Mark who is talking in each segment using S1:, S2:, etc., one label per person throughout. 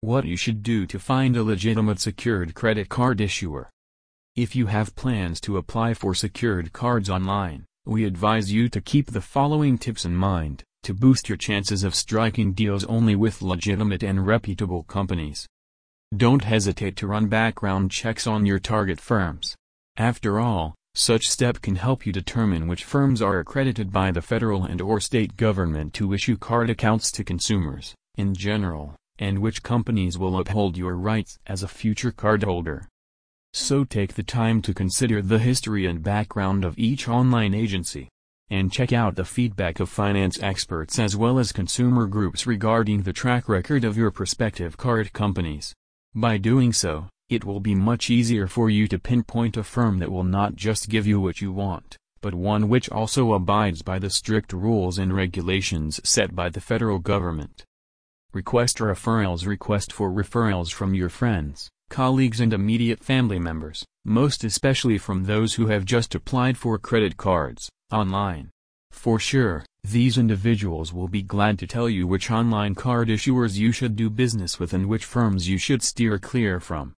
S1: What you should do to find a legitimate secured credit card issuer. If you have plans to apply for secured cards online, we advise you to keep the following tips in mind, to boost your chances of striking deals only with legitimate and reputable companies. Don't hesitate to run background checks on your target firms. After all, such step can help you determine which firms are accredited by the federal and or state government to issue card accounts to consumers, in general, and which companies will uphold your rights as a future cardholder. So take the time to consider the history and background of each online agency. And check out the feedback of finance experts as well as consumer groups regarding the track record of your prospective card companies. By doing so, it will be much easier for you to pinpoint a firm that will not just give you what you want, but one which also abides by the strict rules and regulations set by the federal government. Request referrals Request for referrals from your friends, colleagues and immediate family members, most especially from those who have just applied for credit cards, online. For sure, these individuals will be glad to tell you which online card issuers you should do business with and which firms you should steer clear from.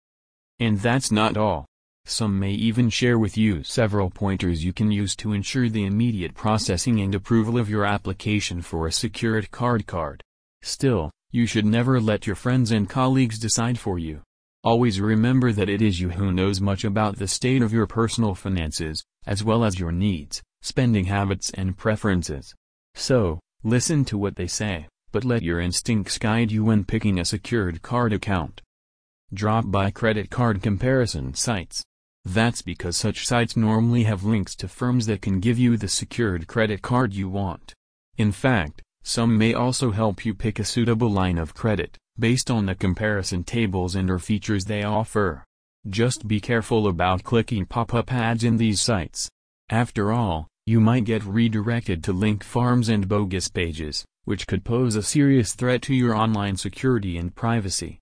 S1: And that's not all. Some may even share with you several pointers you can use to ensure the immediate processing and approval of your application for a secured card card. Still, you should never let your friends and colleagues decide for you. Always remember that it is you who knows much about the state of your personal finances, as well as your needs, spending habits and preferences. So, listen to what they say, but let your instincts guide you when picking a secured card account. Drop-by credit card comparison sites. That's because such sites normally have links to firms that can give you the secured credit card you want. In fact, some may also help you pick a suitable line of credit, based on the comparison tables and or features they offer. Just be careful about clicking pop-up ads in these sites. After all, you might get redirected to link farms and bogus pages, which could pose a serious threat to your online security and privacy.